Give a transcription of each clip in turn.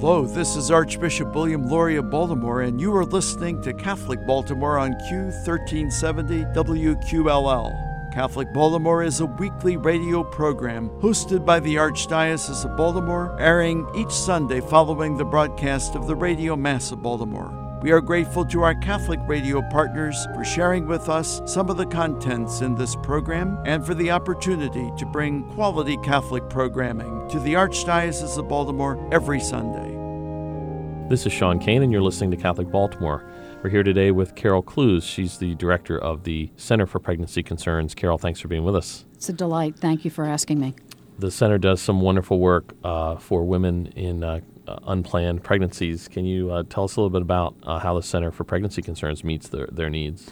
Hello, this is Archbishop William Lori of Baltimore, and you are listening to Catholic Baltimore on Q1370 WQLL. Catholic Baltimore is a weekly radio program hosted by the Archdiocese of Baltimore, airing each Sunday following the broadcast of the Radio Mass of Baltimore. We are grateful to our Catholic radio partners for sharing with us some of the contents in this program and for the opportunity to bring quality Catholic programming to the Archdiocese of Baltimore every Sunday. This is Sean Kane, and you're listening to Catholic Baltimore. We're here today with Carol Clues. She's the director of the Center for Pregnancy Concerns. Carol, thanks for being with us. It's a delight. Thank you for asking me. The center does some wonderful work uh, for women in uh, unplanned pregnancies. Can you uh, tell us a little bit about uh, how the Center for Pregnancy Concerns meets their, their needs?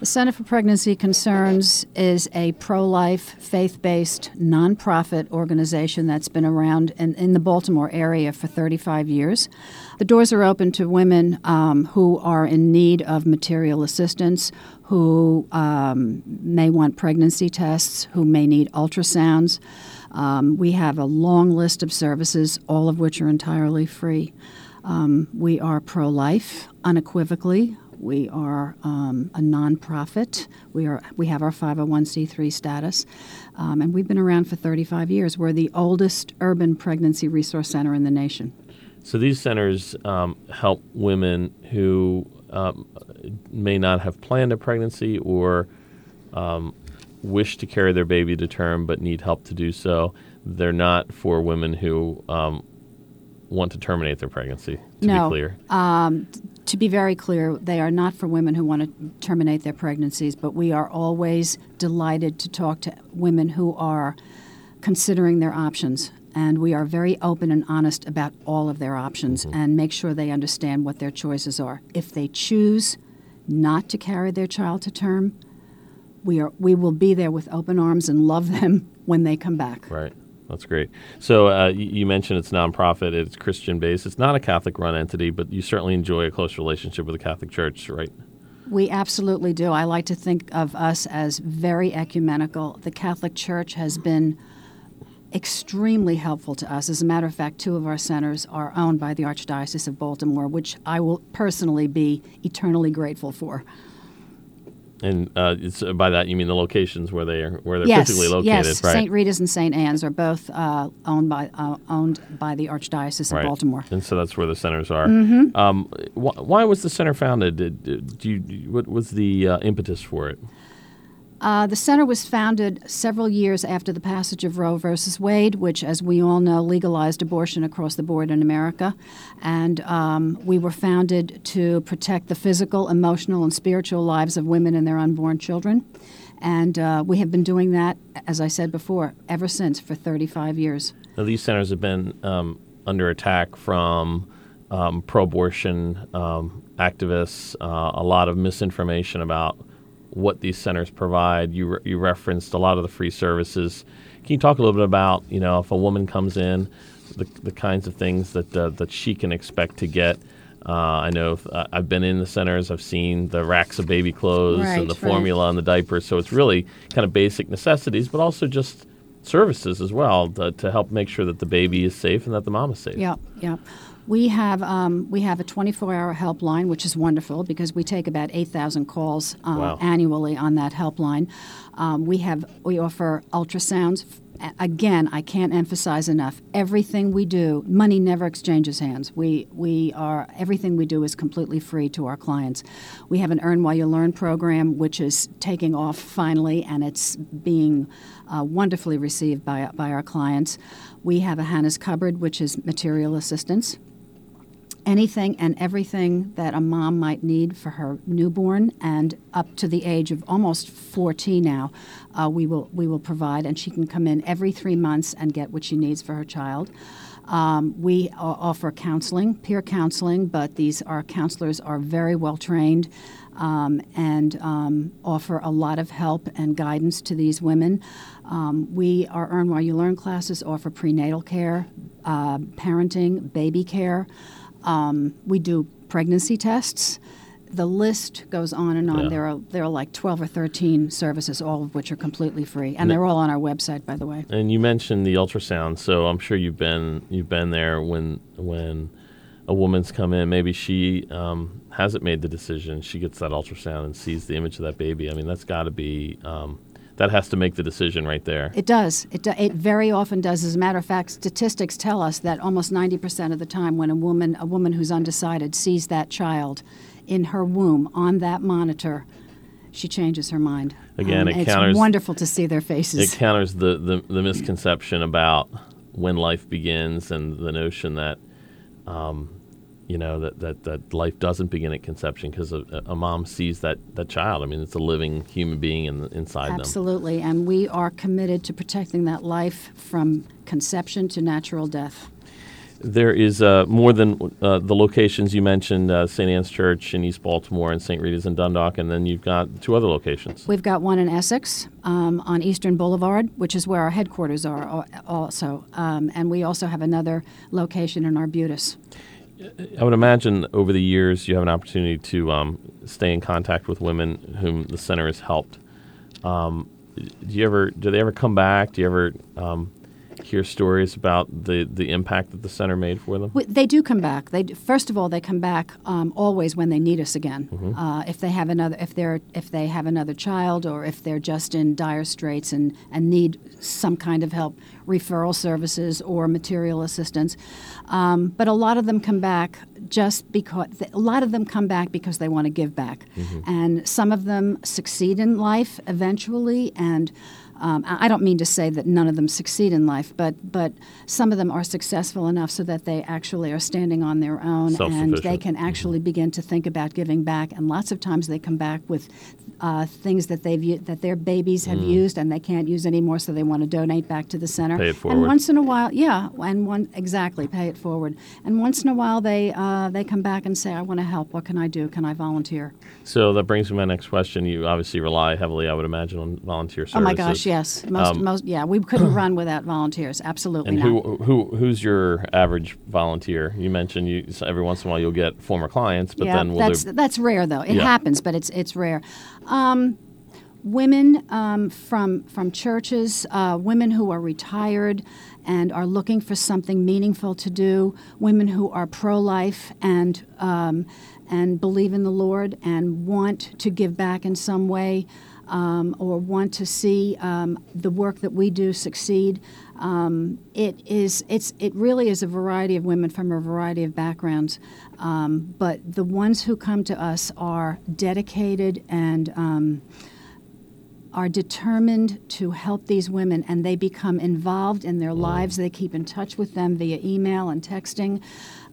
The Center for Pregnancy Concerns is a pro life, faith based, nonprofit organization that's been around in, in, the Baltimore area for 35 years. The doors are open to women um, who are in need of material assistance, who um, may want pregnancy tests, who may need ultrasounds. Um, we have a long list of services, all of which are entirely free. Um, we are pro life, unequivocally. We are um, a nonprofit. We are we have our 501c3 status, um, and we've been around for 35 years. We're the oldest urban pregnancy resource center in the nation. So these centers um, help women who um, may not have planned a pregnancy or um, wish to carry their baby to term but need help to do so. They're not for women who um, want to terminate their pregnancy, to no. be clear. Um, to be very clear, they are not for women who want to terminate their pregnancies, but we are always delighted to talk to women who are considering their options. And we are very open and honest about all of their options mm-hmm. and make sure they understand what their choices are. If they choose not to carry their child to term, we are we will be there with open arms and love them when they come back. Right. That's great. So uh, you mentioned it's nonprofit, it's Christian based. It's not a Catholic run entity, but you certainly enjoy a close relationship with the Catholic Church, right? We absolutely do. I like to think of us as very ecumenical. The Catholic Church has been extremely helpful to us. As a matter of fact, two of our centers are owned by the Archdiocese of Baltimore, which I will personally be eternally grateful for. And uh, uh, by that you mean the locations where they are where they're yes, physically located, yes. right? St. Rita's and St. Anne's are both uh, owned by uh, owned by the Archdiocese right. of Baltimore, and so that's where the centers are. Mm-hmm. Um, wh- why was the center founded? Did, did you, what was the uh, impetus for it? Uh, the center was founded several years after the passage of Roe versus Wade, which, as we all know, legalized abortion across the board in America. And um, we were founded to protect the physical, emotional, and spiritual lives of women and their unborn children. And uh, we have been doing that, as I said before, ever since for 35 years. Now, these centers have been um, under attack from um, pro abortion um, activists, uh, a lot of misinformation about what these centers provide. You re- you referenced a lot of the free services. Can you talk a little bit about you know if a woman comes in, the, the kinds of things that uh, that she can expect to get? Uh, I know uh, I've been in the centers. I've seen the racks of baby clothes right, and the right. formula and the diapers. So it's really kind of basic necessities, but also just services as well to, to help make sure that the baby is safe and that the mom is safe. Yeah, yeah. We have um, we have a 24-hour helpline, which is wonderful because we take about 8,000 calls uh, wow. annually on that helpline. Um, we have we offer ultrasounds. Again, I can't emphasize enough. Everything we do, money never exchanges hands. We we are everything we do is completely free to our clients. We have an Earn While You Learn program, which is taking off finally, and it's being uh, wonderfully received by by our clients. We have a Hannah's Cupboard, which is material assistance anything and everything that a mom might need for her newborn and up to the age of almost 14 now uh, we will we will provide and she can come in every three months and get what she needs for her child um, we offer counseling peer counseling but these our counselors are very well trained um, and um, offer a lot of help and guidance to these women. Um, we, our Earn While You Learn classes offer prenatal care, uh, parenting, baby care. Um, we do pregnancy tests. the list goes on and on. Yeah. There are there are like twelve or thirteen services, all of which are completely free, and Ne- they're all on our website, by the way. And you mentioned the ultrasound, so I'm sure you've been you've been there when when a woman's come in. Maybe she um, hasn't made the decision. She gets that ultrasound and sees the image of that baby. I mean, that's got to be um, that has to make the decision right there. It does. It, do, it very often does. As a matter of fact, statistics tell us that almost 90% of the time when a woman, a woman who's undecided sees that child in her womb on that monitor, she changes her mind. Again, it it's counters- wonderful to see their faces. It counters the, the, the misconception about when life begins and the notion that, um, you know, that, that, that life doesn't begin at conception because a, a mom sees that, that child. I mean, it's a living human being in, inside them. Absolutely. And we are committed to protecting that life from conception to natural death. There is uh, more than uh, the locations you mentioned, uh, St. Anne's Church in East Baltimore and St. Rita's in Dundalk, and then you've got two other locations. We've got one in Essex um, on Eastern Boulevard, which is where our headquarters are also. Um, and we also have another location in Arbutus. I would imagine over the years you have an opportunity to um, stay in contact with women whom the center has helped. Um, do you ever? Do they ever come back? Do you ever um, hear stories about the the impact that the center made for them? They do come back. They first of all they come back um, always when they need us again. Uh, if they have another, if they're if they have another child, or if they're just in dire straits and and need some kind of help, referral services or material assistance. Um, but a lot of them come back just because a lot of them come back because they want to give back, and some of them succeed in life eventually and. Um, I don't mean to say that none of them succeed in life, but but some of them are successful enough so that they actually are standing on their own and they can actually begin to think about giving back. And lots of times they come back with uh, things that they've that their babies have used and they can't use anymore, so they want to donate back to the center. Pay it forward. And once in a while, yeah, and one exactly pay it forward. And once in a while they uh, they come back and say, "I want to help. What can I do? Can I volunteer?" So that brings me to my next question. You obviously rely heavily, I would imagine, on volunteer services. Oh my gosh, yes, most most yeah, we couldn't run without volunteers. Absolutely And not. who who who's your average volunteer? You mentioned you so every once in a while you'll get former clients, but yeah, then that's there that's rare though. It Yeah. happens, but it's it's rare. Um, women um, from from churches, uh, women who are retired and are looking for something meaningful to do, women who are pro-life and um, and believe in the Lord and want to give back in some way. Um, or want to see um, the work that we do succeed. Um, it is it's it really is a variety of women from a variety of backgrounds, um, but the ones who come to us are dedicated and um, are determined to help these women, and they become involved in their lives. They keep in touch with them via email and texting.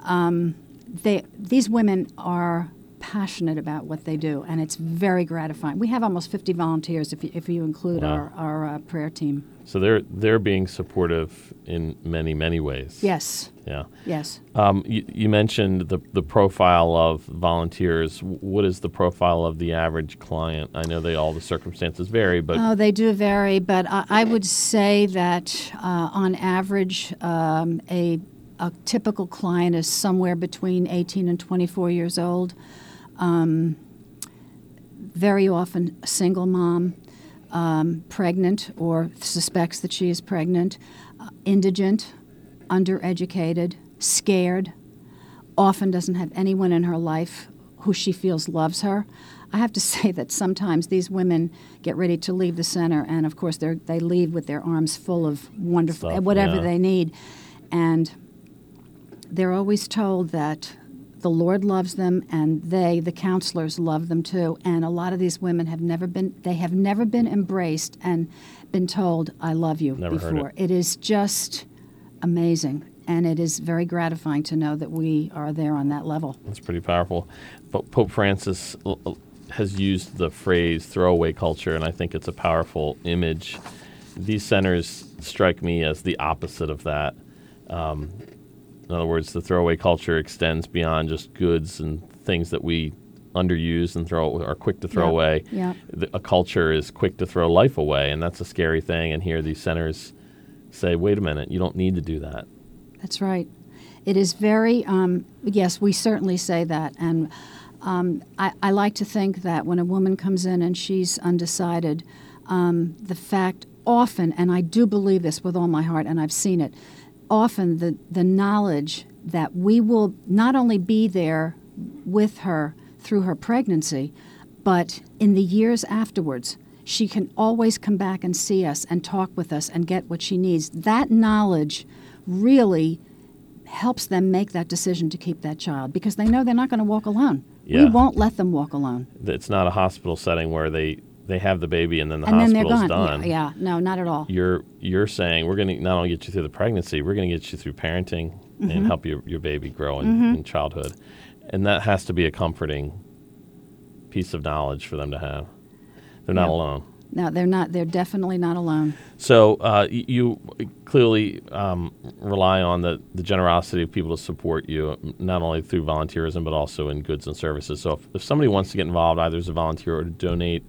Um, they these women are passionate about what they do, and it's very gratifying. We have almost 50 volunteers if you, if you include Wow. our, our uh, prayer team. so they're they're being supportive in many many ways. Yes, Yeah. yes. Um, you, you mentioned the the profile of volunteers. What is the profile of the average client? I know they all the circumstances vary, but Oh, they do vary, but I, I would say that uh, on average, um, a, a typical client is somewhere between 18 and 24 years old. Um, very often, a single mom, um, pregnant or suspects that she is pregnant, uh, indigent, undereducated, scared, often doesn't have anyone in her life who she feels loves her. I have to say that sometimes these women get ready to leave the center, and of course they're, they leave with their arms full of wonderful Stuff, whatever yeah. they need, and they're always told that the Lord loves them, and they, the counselors, love them too. And a lot of these women have never been they have never been embraced and been told, "I love you" Never heard before. it. it is just amazing. And it is very gratifying to know that we are there on that level. That's pretty powerful. But Pope Francis has used the phrase throwaway culture, and I think it's a powerful image. These centers strike me as the opposite of that. Um, in other words, the throwaway culture extends beyond just goods and things that we underuse and throw are quick to throw Yep, away. yep. The, a culture is quick to throw life away, and that's a scary thing. And here, these centers say, "Wait a minute, you don't need to do that." That's right. It is very, um, yes, we certainly say that. And Um, I, I, like to think that when a woman comes in and she's undecided, um, the fact often, and I do believe this with all my heart, and I've seen it, often the, the knowledge that we will not only be there with her through her pregnancy, but in the years afterwards, she can always come back and see us and talk with us and get what she needs. That knowledge really helps them make that decision to keep that child because they know they're not going to walk alone. Yeah. We won't let them walk alone. It's not a hospital setting where they they have the baby and then the and hospital's then done. Yeah, yeah, no, not at all. You're you're saying we're going to not only get you through the pregnancy, we're going to get you through parenting mm-hmm. and help your, your baby grow in, mm-hmm. in childhood. And that has to be a comforting piece of knowledge for them to have. They're not alone. No, they're not. They're definitely not alone. So uh, you clearly um, rely on the, the generosity of people to support you, not only through volunteerism but also in goods and services. So if, if somebody wants to get involved, either as a volunteer or to donate,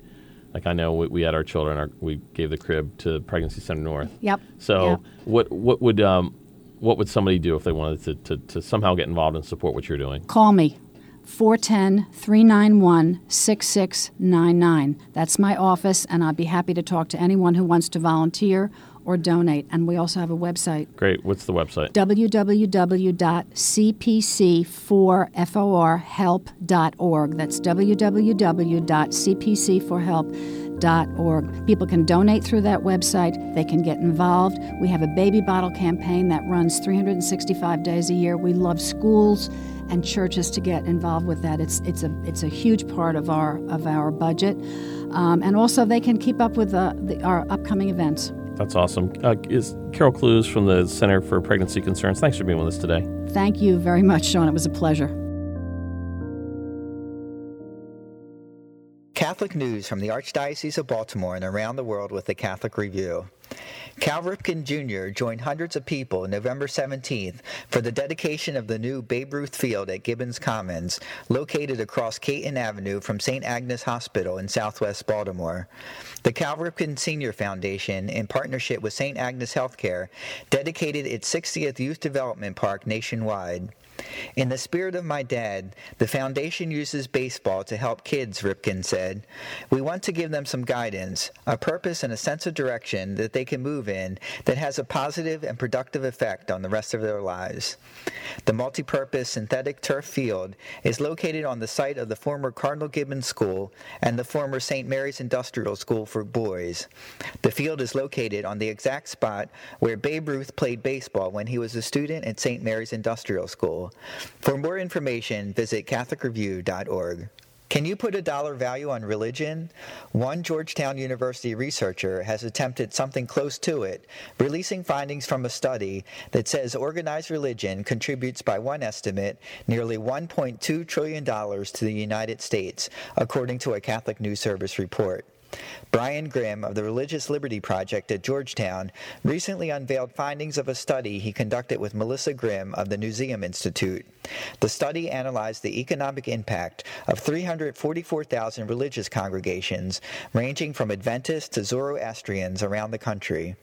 like I know we, we had our children, our, we gave the crib to Pregnancy Center North. Yep. So yep. what what would um, what would somebody do if they wanted to, to, to somehow get involved and support what you're doing? Call me. 410 391 6699. That's my office, and I'd be happy to talk to anyone who wants to volunteer or donate. And we also have a website. Great. What's the website? www.cpc4help.org. That's www.cpc4help.org. People can donate through that website. They can get involved. We have a baby bottle campaign that runs 365 days a year. We love schools and churches to get involved with that. It's it's a it's a huge part of our of our budget, um, and also they can keep up with the, the, our upcoming events. That's awesome. Uh, is Carol Clues from the Center for Pregnancy Concerns? Thanks for being with us today. Thank you very much, Sean. It was a pleasure. Catholic news from the Archdiocese of Baltimore and around the world with the Catholic Review. Cal Ripken Jr. joined hundreds of people November 17th for the dedication of the new Babe Ruth Field at Gibbons Commons, located across Caton Avenue from St. Agnes Hospital in southwest Baltimore. The Cal Ripken Senior Foundation, in partnership with St. Agnes Healthcare, dedicated its 60th Youth Development Park nationwide. In the spirit of my dad, the foundation uses baseball to help kids, Ripken said. We want to give them some guidance, a purpose, and a sense of direction that they can move in that has a positive and productive effect on the rest of their lives. The multi-purpose synthetic turf field is located on the site of the former Cardinal Gibbons School and the former St. Mary's Industrial School for Boys. The field is located on the exact spot where Babe Ruth played baseball when he was a student at St. Mary's Industrial School. For more information, visit CatholicReview.org. Can you put a dollar value on religion? One Georgetown University researcher has attempted something close to it, releasing findings from a study that says organized religion contributes, by one estimate, nearly $1.2 trillion to the United States, according to a Catholic News Service report. Brian Grim of the Religious Liberty Project at Georgetown recently unveiled findings of a study he conducted with Melissa Grim of the Newseum Institute. The study analyzed the economic impact of 344,000 religious congregations, ranging from Adventists to Zoroastrians around the country.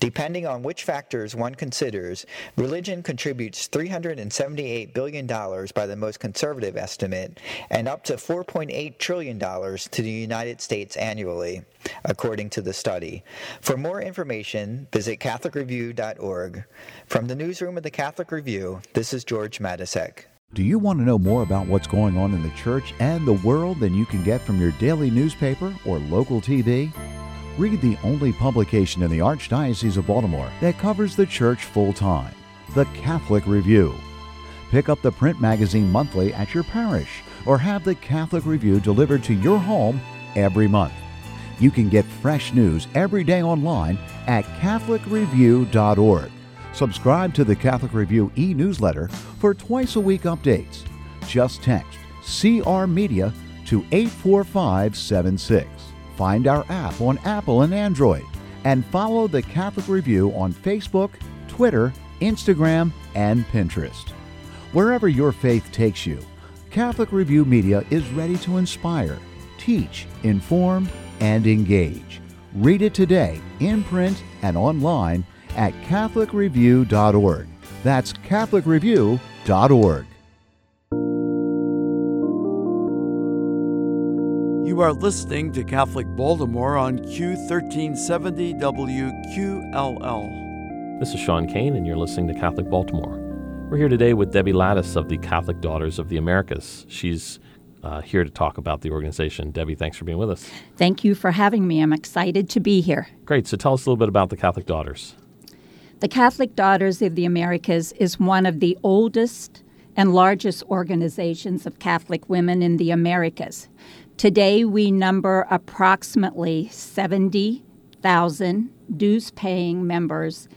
Depending on which factors one considers, religion contributes $378 billion by the most conservative estimate, and up to $4.8 trillion to the United States annually according to the study. For more information, visit CatholicReview.org. From the newsroom of the Catholic Review, this is George Matysek. Do you want to know more about what's going on in the church and the world than you can get from your daily newspaper or local TV? Read the only publication in the Archdiocese of Baltimore that covers the church full time the Catholic Review. Pick up the print magazine monthly at your parish or have the Catholic Review delivered to your home every month. You can get fresh news every day online at CatholicReview.org. Subscribe to the Catholic Review e newsletter for twice a week updates. Just text CR Media to 84576. Find our app on Apple and Android. And follow the Catholic Review on Facebook, Twitter, Instagram, and Pinterest. Wherever your faith takes you, Catholic Review Media is ready to inspire, teach, inform, and engage. Read it today in print and online at CatholicReview.org. That's CatholicReview.org. You are listening to Catholic Baltimore on Q1370 WQLL. This is Sean Kane, and you're listening to Catholic Baltimore. We're here today with Debbie Lattus of the Catholic Daughters of the Americas. She's uh, here to talk about the organization. Debbie, thanks for being with us. Thank you for having me. I'm excited to be here. Great. So tell us a little bit about the Catholic Daughters. The Catholic Daughters of the Americas is one of the oldest and largest organizations of Catholic women in the Americas. Today, we number approximately 70,000 dues paying members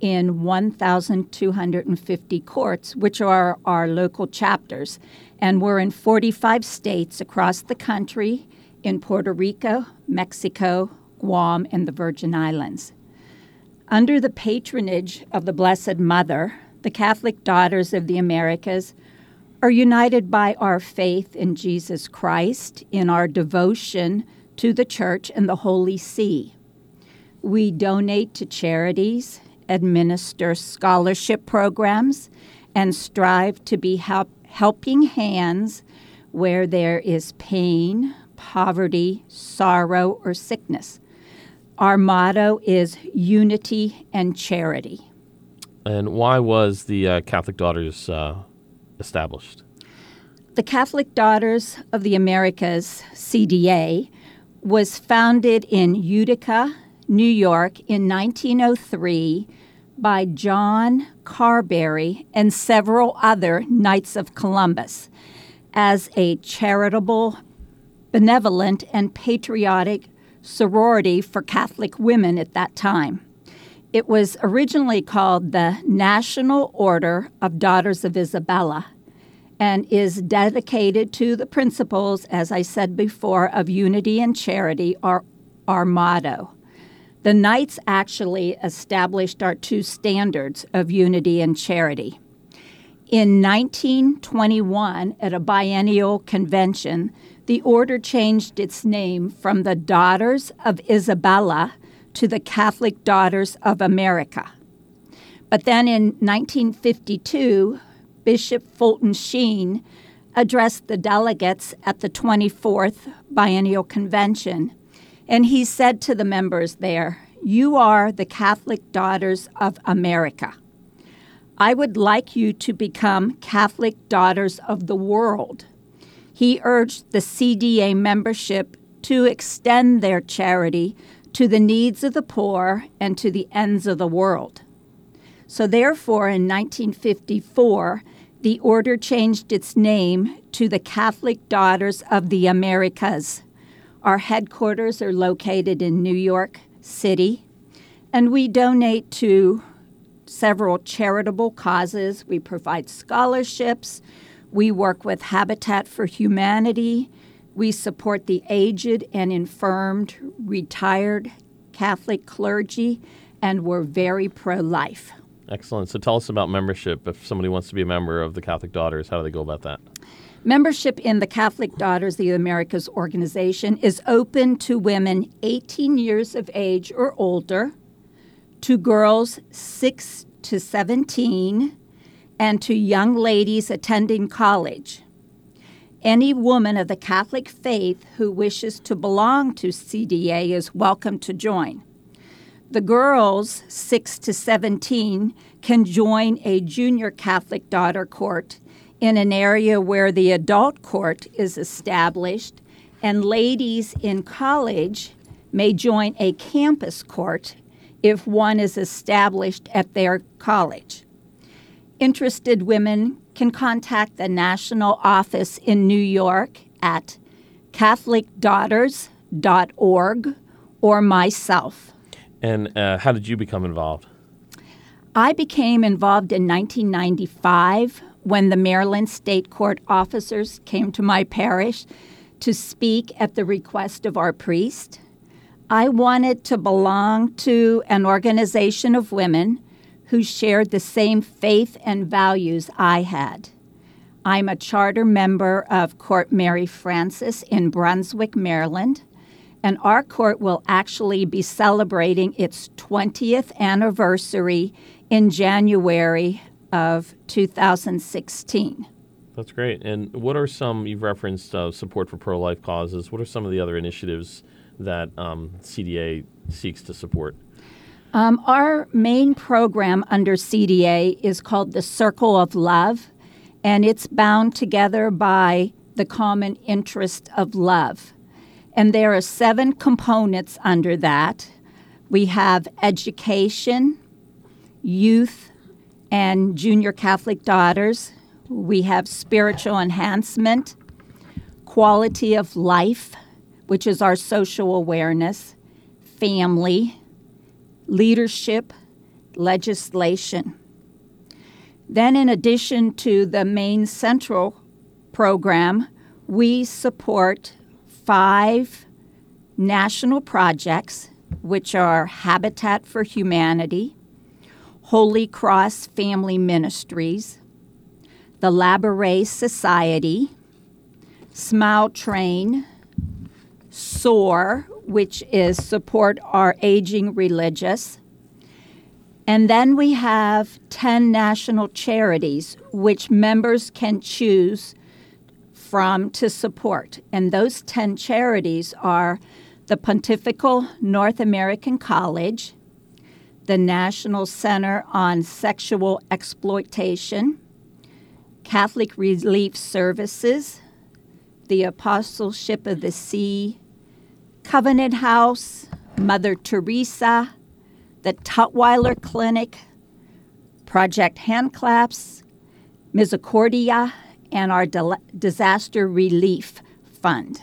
in 1,250 courts, which are our local chapters. And we're in 45 states across the country in Puerto Rico, Mexico, Guam, and the Virgin Islands. Under the patronage of the Blessed Mother, the Catholic Daughters of the Americas are united by our faith in Jesus Christ, in our devotion to the Church and the Holy See. We donate to charities, administer scholarship programs, and strive to be help, helping hands where there is pain, poverty, sorrow, or sickness. Our motto is unity and charity. And why was the uh, Catholic Daughters uh, established? The Catholic Daughters of the Americas, CDA, was founded in Utica, New York in 1903 by John Carberry and several other Knights of Columbus as a charitable, benevolent, and patriotic sorority for Catholic women at that time. It was originally called the National Order of Daughters of Isabella and is dedicated to the principles, as I said before, of unity and charity, our, our motto. The Knights actually established our two standards of unity and charity. In 1921, at a biennial convention, the order changed its name from the Daughters of Isabella to the Catholic Daughters of America. But then in 1952, Bishop Fulton Sheen addressed the delegates at the 24th Biennial Convention, and he said to the members there, You are the Catholic Daughters of America. I would like you to become Catholic Daughters of the World. He urged the CDA membership to extend their charity to the needs of the poor and to the ends of the world. So, therefore, in 1954, the order changed its name to the Catholic Daughters of the Americas. Our headquarters are located in New York City, and we donate to several charitable causes. We provide scholarships. We work with Habitat for Humanity. We support the aged and infirmed, retired Catholic clergy, and we're very pro life. Excellent. So tell us about membership. If somebody wants to be a member of the Catholic Daughters, how do they go about that? Membership in the Catholic Daughters of the Americas organization is open to women 18 years of age or older, to girls 6 to 17, and to young ladies attending college. Any woman of the Catholic faith who wishes to belong to CDA is welcome to join. The girls, 6 to 17, can join a junior Catholic daughter court in an area where the adult court is established, and ladies in college may join a campus court if one is established at their college. Interested women can contact the national office in New York at CatholicDaughters.org or myself. And uh, how did you become involved? I became involved in 1995 when the Maryland State Court officers came to my parish to speak at the request of our priest. I wanted to belong to an organization of women who shared the same faith and values I had. I'm a charter member of Court Mary Frances in Brunswick, Maryland and our court will actually be celebrating its 20th anniversary in January of 2016. That's great. And what are some, you've referenced uh, support for pro life causes. What are some of the other initiatives that um, CDA seeks to support? Um, our main program under CDA is called the Circle of Love, and it's bound together by the common interest of love. And there are seven components under that. We have education, youth, and junior Catholic daughters. We have spiritual enhancement, quality of life, which is our social awareness, family, leadership, legislation. Then, in addition to the main central program, we support five national projects, which are Habitat for Humanity, Holy Cross Family Ministries, the Labouré Society, Smile Train, SOAR, which is support our aging religious. And then we have 10 national charities which members can choose from to support. And those 10 charities are the Pontifical North American College, the National Center on Sexual Exploitation, Catholic Relief Services, the Apostleship of the Sea, Covenant House, Mother Teresa, the Tutwiler Clinic, Project Handclasp, Misericordia, and our Disaster Relief Fund.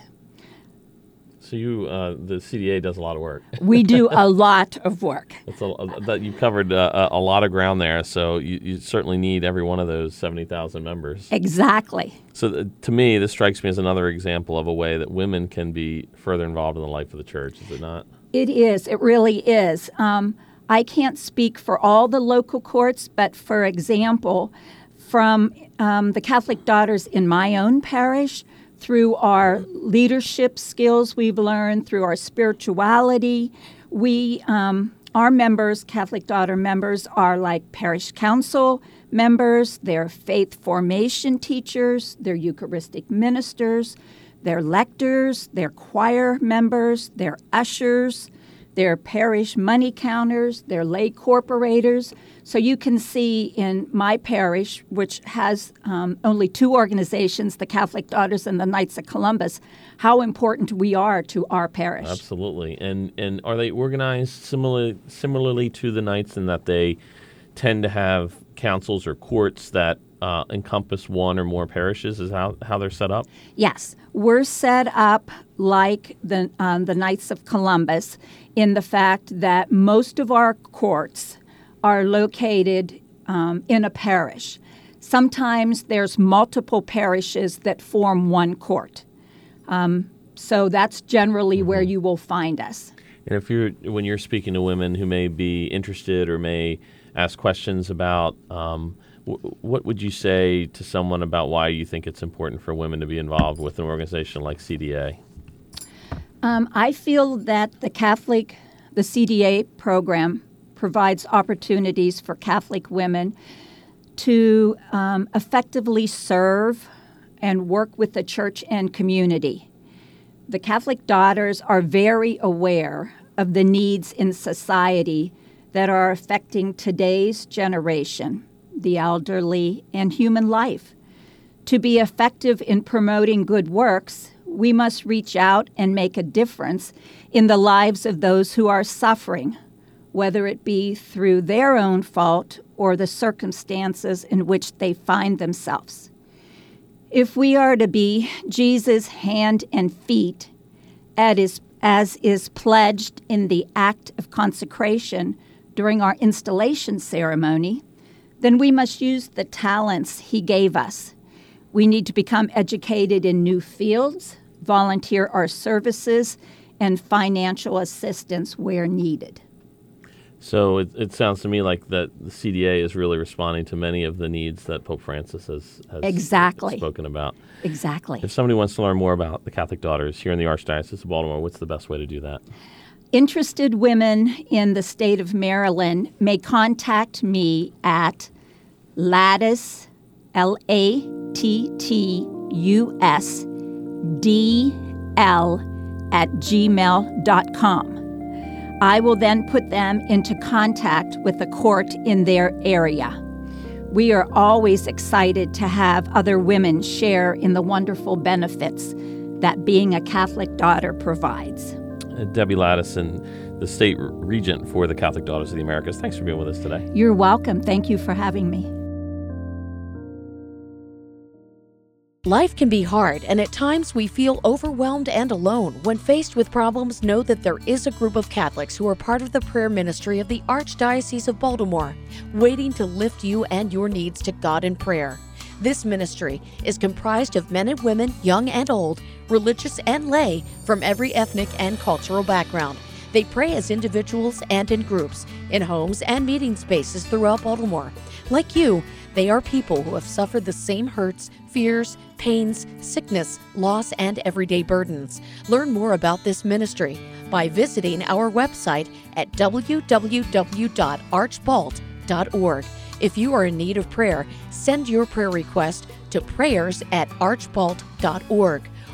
So you, uh, the CDA does a lot of work. we do a lot of work. That's a, that you've covered uh, a lot of ground there. So you, you certainly need every one of those seventy thousand members. Exactly. So th- to me, this strikes me as another example of a way that women can be further involved in the life of the church. Is it not? It is. It really is. Um, I can't speak for all the local courts, but for example, from um, the Catholic Daughters in my own parish through our leadership skills we've learned, through our spirituality. We, um, our members, Catholic Daughter members, are like parish council members, they're faith formation teachers, they're Eucharistic ministers, they're lectors, they're choir members, they're ushers, they're parish money counters, they're lay corporators. So you can see in my parish, which has um, only two organizations, the Catholic Daughters and the Knights of Columbus, how important we are to our parish. Absolutely. And and are they organized similarly similarly to the Knights in that they tend to have councils or courts that uh, encompass one or more parishes? Is how, how they're set up? Yes, we're set up like the um, the Knights of Columbus in the fact that most of our courts are located um, in a parish. Sometimes there's multiple parishes that form one court. Um, so that's generally mm-hmm. where you will find us. And if you're when you're speaking to women who may be interested or may ask questions about um, what would you say to someone about why you think it's important for women to be involved with an organization like CDA? Um, I feel that the Catholic, the CDA program provides opportunities for Catholic women to um, effectively serve and work with the church and community. The Catholic daughters are very aware of the needs in society that are affecting today's generation, the elderly, and human life. To be effective in promoting good works, we must reach out and make a difference in the lives of those who are suffering whether it be through their own fault or the circumstances in which they find themselves. If we are to be Jesus' hand and feet, as is pledged in the act of consecration during our installation ceremony, then we must use the talents He gave us. We need to become educated in new fields, volunteer our services, and financial assistance where needed. So it, it sounds to me like that the CDA is really responding to many of the needs that Pope Francis has, has exactly spoken about. Exactly. If somebody wants to learn more about the Catholic Daughters here in the Archdiocese of Baltimore, what's the best way to do that? Interested women in the state of Maryland may contact me at lattice, L A T T U S D L at gmail.com. I will then put them into contact with the court in their area. We are always excited to have other women share in the wonderful benefits that being a Catholic daughter provides. Uh, Debbie Lattison, the state regent for the Catholic Daughters of the Americas. Thanks for being with us today. You're welcome. Thank you for having me. Life can be hard, and at times we feel overwhelmed and alone. When faced with problems, know that there is a group of Catholics who are part of the prayer ministry of the Archdiocese of Baltimore, waiting to lift you and your needs to God in prayer. This ministry is comprised of men and women, young and old, religious and lay, from every ethnic and cultural background. They pray as individuals and in groups, in homes and meeting spaces throughout Baltimore. Like you, they are people who have suffered the same hurts, fears, pains, sickness, loss, and everyday burdens. Learn more about this ministry by visiting our website at www.archbalt.org. If you are in need of prayer, send your prayer request to prayers at archbalt.org